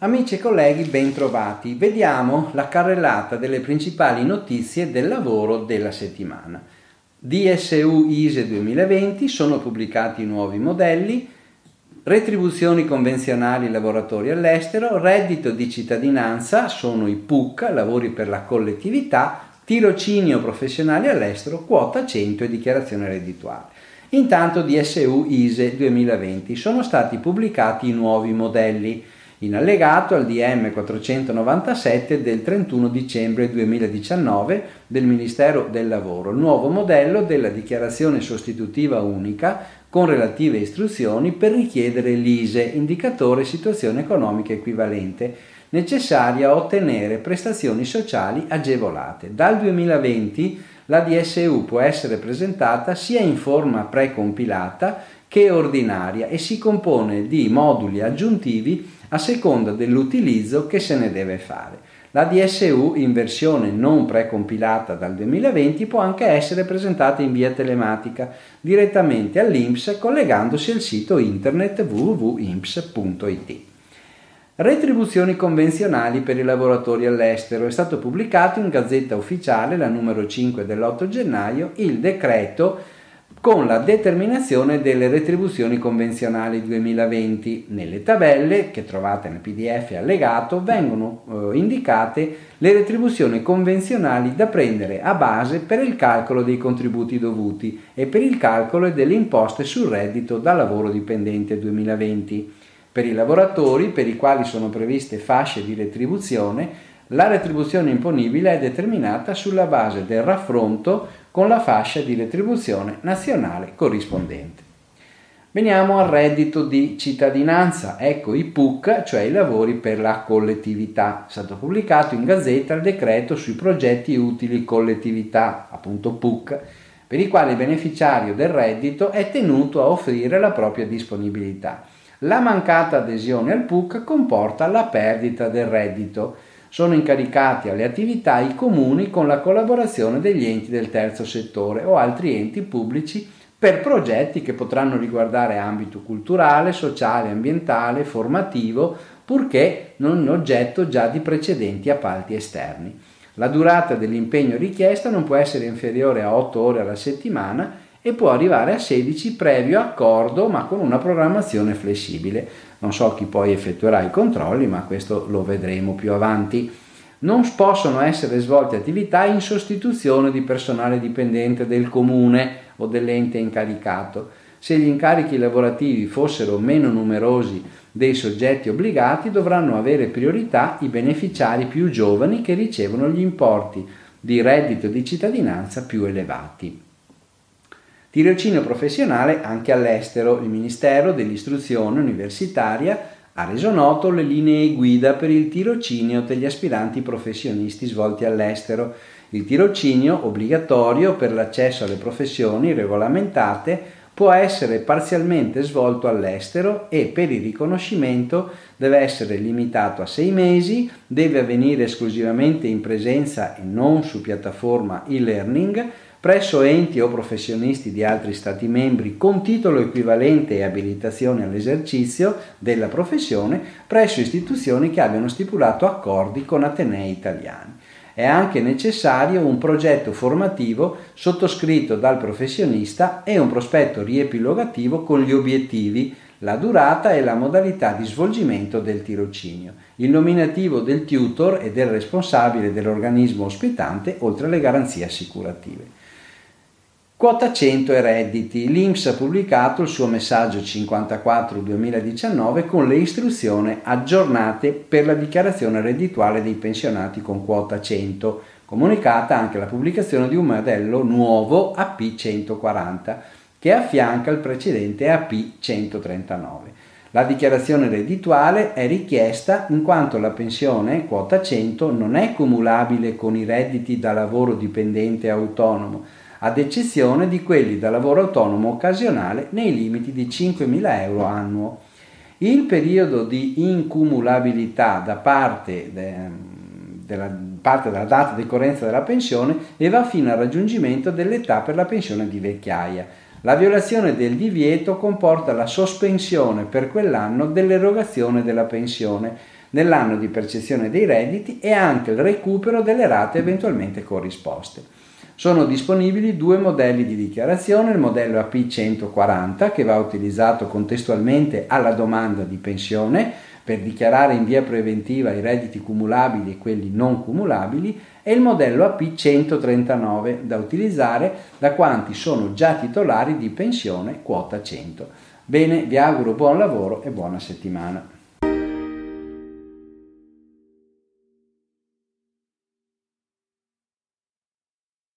Amici e colleghi, bentrovati. Vediamo la carrellata delle principali notizie del lavoro della settimana. DSU ISE 2020 sono pubblicati nuovi modelli, retribuzioni convenzionali lavoratori all'estero, reddito di cittadinanza sono i PUC, lavori per la collettività, tirocinio professionali all'estero, quota 100 e dichiarazione reddituale. Intanto DSU ISE 2020 sono stati pubblicati i nuovi modelli in allegato al DM 497 del 31 dicembre 2019 del Ministero del Lavoro, nuovo modello della dichiarazione sostitutiva unica con relative istruzioni per richiedere l'ISE, indicatore situazione economica equivalente, necessaria a ottenere prestazioni sociali agevolate. Dal 2020 la DSU può essere presentata sia in forma precompilata che ordinaria e si compone di moduli aggiuntivi a seconda dell'utilizzo che se ne deve fare. La DSU in versione non precompilata dal 2020 può anche essere presentata in via telematica direttamente all'INPS collegandosi al sito internet www.imps.it. Retribuzioni convenzionali per i lavoratori all'estero. È stato pubblicato in Gazzetta Ufficiale, la numero 5 dell'8 gennaio, il decreto con la determinazione delle retribuzioni convenzionali 2020. Nelle tabelle che trovate nel PDF allegato vengono eh, indicate le retribuzioni convenzionali da prendere a base per il calcolo dei contributi dovuti e per il calcolo delle imposte sul reddito da lavoro dipendente 2020. Per i lavoratori per i quali sono previste fasce di retribuzione, la retribuzione imponibile è determinata sulla base del raffronto con la fascia di retribuzione nazionale corrispondente. Veniamo al reddito di cittadinanza, ecco i PUC, cioè i lavori per la collettività. È stato pubblicato in gazzetta il decreto sui progetti utili collettività, appunto PUC, per i quali il beneficiario del reddito è tenuto a offrire la propria disponibilità. La mancata adesione al PUC comporta la perdita del reddito sono incaricati alle attività i comuni con la collaborazione degli enti del terzo settore o altri enti pubblici per progetti che potranno riguardare ambito culturale, sociale, ambientale, formativo, purché non oggetto già di precedenti appalti esterni. La durata dell'impegno richiesto non può essere inferiore a 8 ore alla settimana e può arrivare a 16 previo accordo ma con una programmazione flessibile. Non so chi poi effettuerà i controlli, ma questo lo vedremo più avanti. Non possono essere svolte attività in sostituzione di personale dipendente del comune o dell'ente incaricato. Se gli incarichi lavorativi fossero meno numerosi dei soggetti obbligati, dovranno avere priorità i beneficiari più giovani che ricevono gli importi di reddito di cittadinanza più elevati. Tirocinio professionale anche all'estero. Il Ministero dell'Istruzione Universitaria ha reso noto le linee guida per il tirocinio degli aspiranti professionisti svolti all'estero. Il tirocinio, obbligatorio per l'accesso alle professioni regolamentate, può essere parzialmente svolto all'estero e per il riconoscimento deve essere limitato a sei mesi, deve avvenire esclusivamente in presenza e non su piattaforma e-learning, presso enti o professionisti di altri Stati membri con titolo equivalente e abilitazione all'esercizio della professione presso istituzioni che abbiano stipulato accordi con Atenei italiani. È anche necessario un progetto formativo sottoscritto dal professionista e un prospetto riepilogativo con gli obiettivi, la durata e la modalità di svolgimento del tirocinio, il nominativo del tutor e del responsabile dell'organismo ospitante, oltre alle garanzie assicurative. Quota 100 e redditi. L'Inps ha pubblicato il suo messaggio 54-2019 con le istruzioni aggiornate per la dichiarazione reddituale dei pensionati con quota 100, comunicata anche la pubblicazione di un modello nuovo AP 140 che affianca il precedente AP 139. La dichiarazione reddituale è richiesta in quanto la pensione quota 100 non è cumulabile con i redditi da lavoro dipendente autonomo, ad eccezione di quelli da lavoro autonomo occasionale nei limiti di 5.000 euro annuo. Il periodo di incumulabilità da parte, de, della, parte della data di decorrenza della pensione e va fino al raggiungimento dell'età per la pensione di vecchiaia. La violazione del divieto comporta la sospensione per quell'anno dell'erogazione della pensione nell'anno di percezione dei redditi e anche il recupero delle rate eventualmente corrisposte. Sono disponibili due modelli di dichiarazione, il modello AP140 che va utilizzato contestualmente alla domanda di pensione per dichiarare in via preventiva i redditi cumulabili e quelli non cumulabili e il modello AP139 da utilizzare da quanti sono già titolari di pensione quota 100. Bene, vi auguro buon lavoro e buona settimana.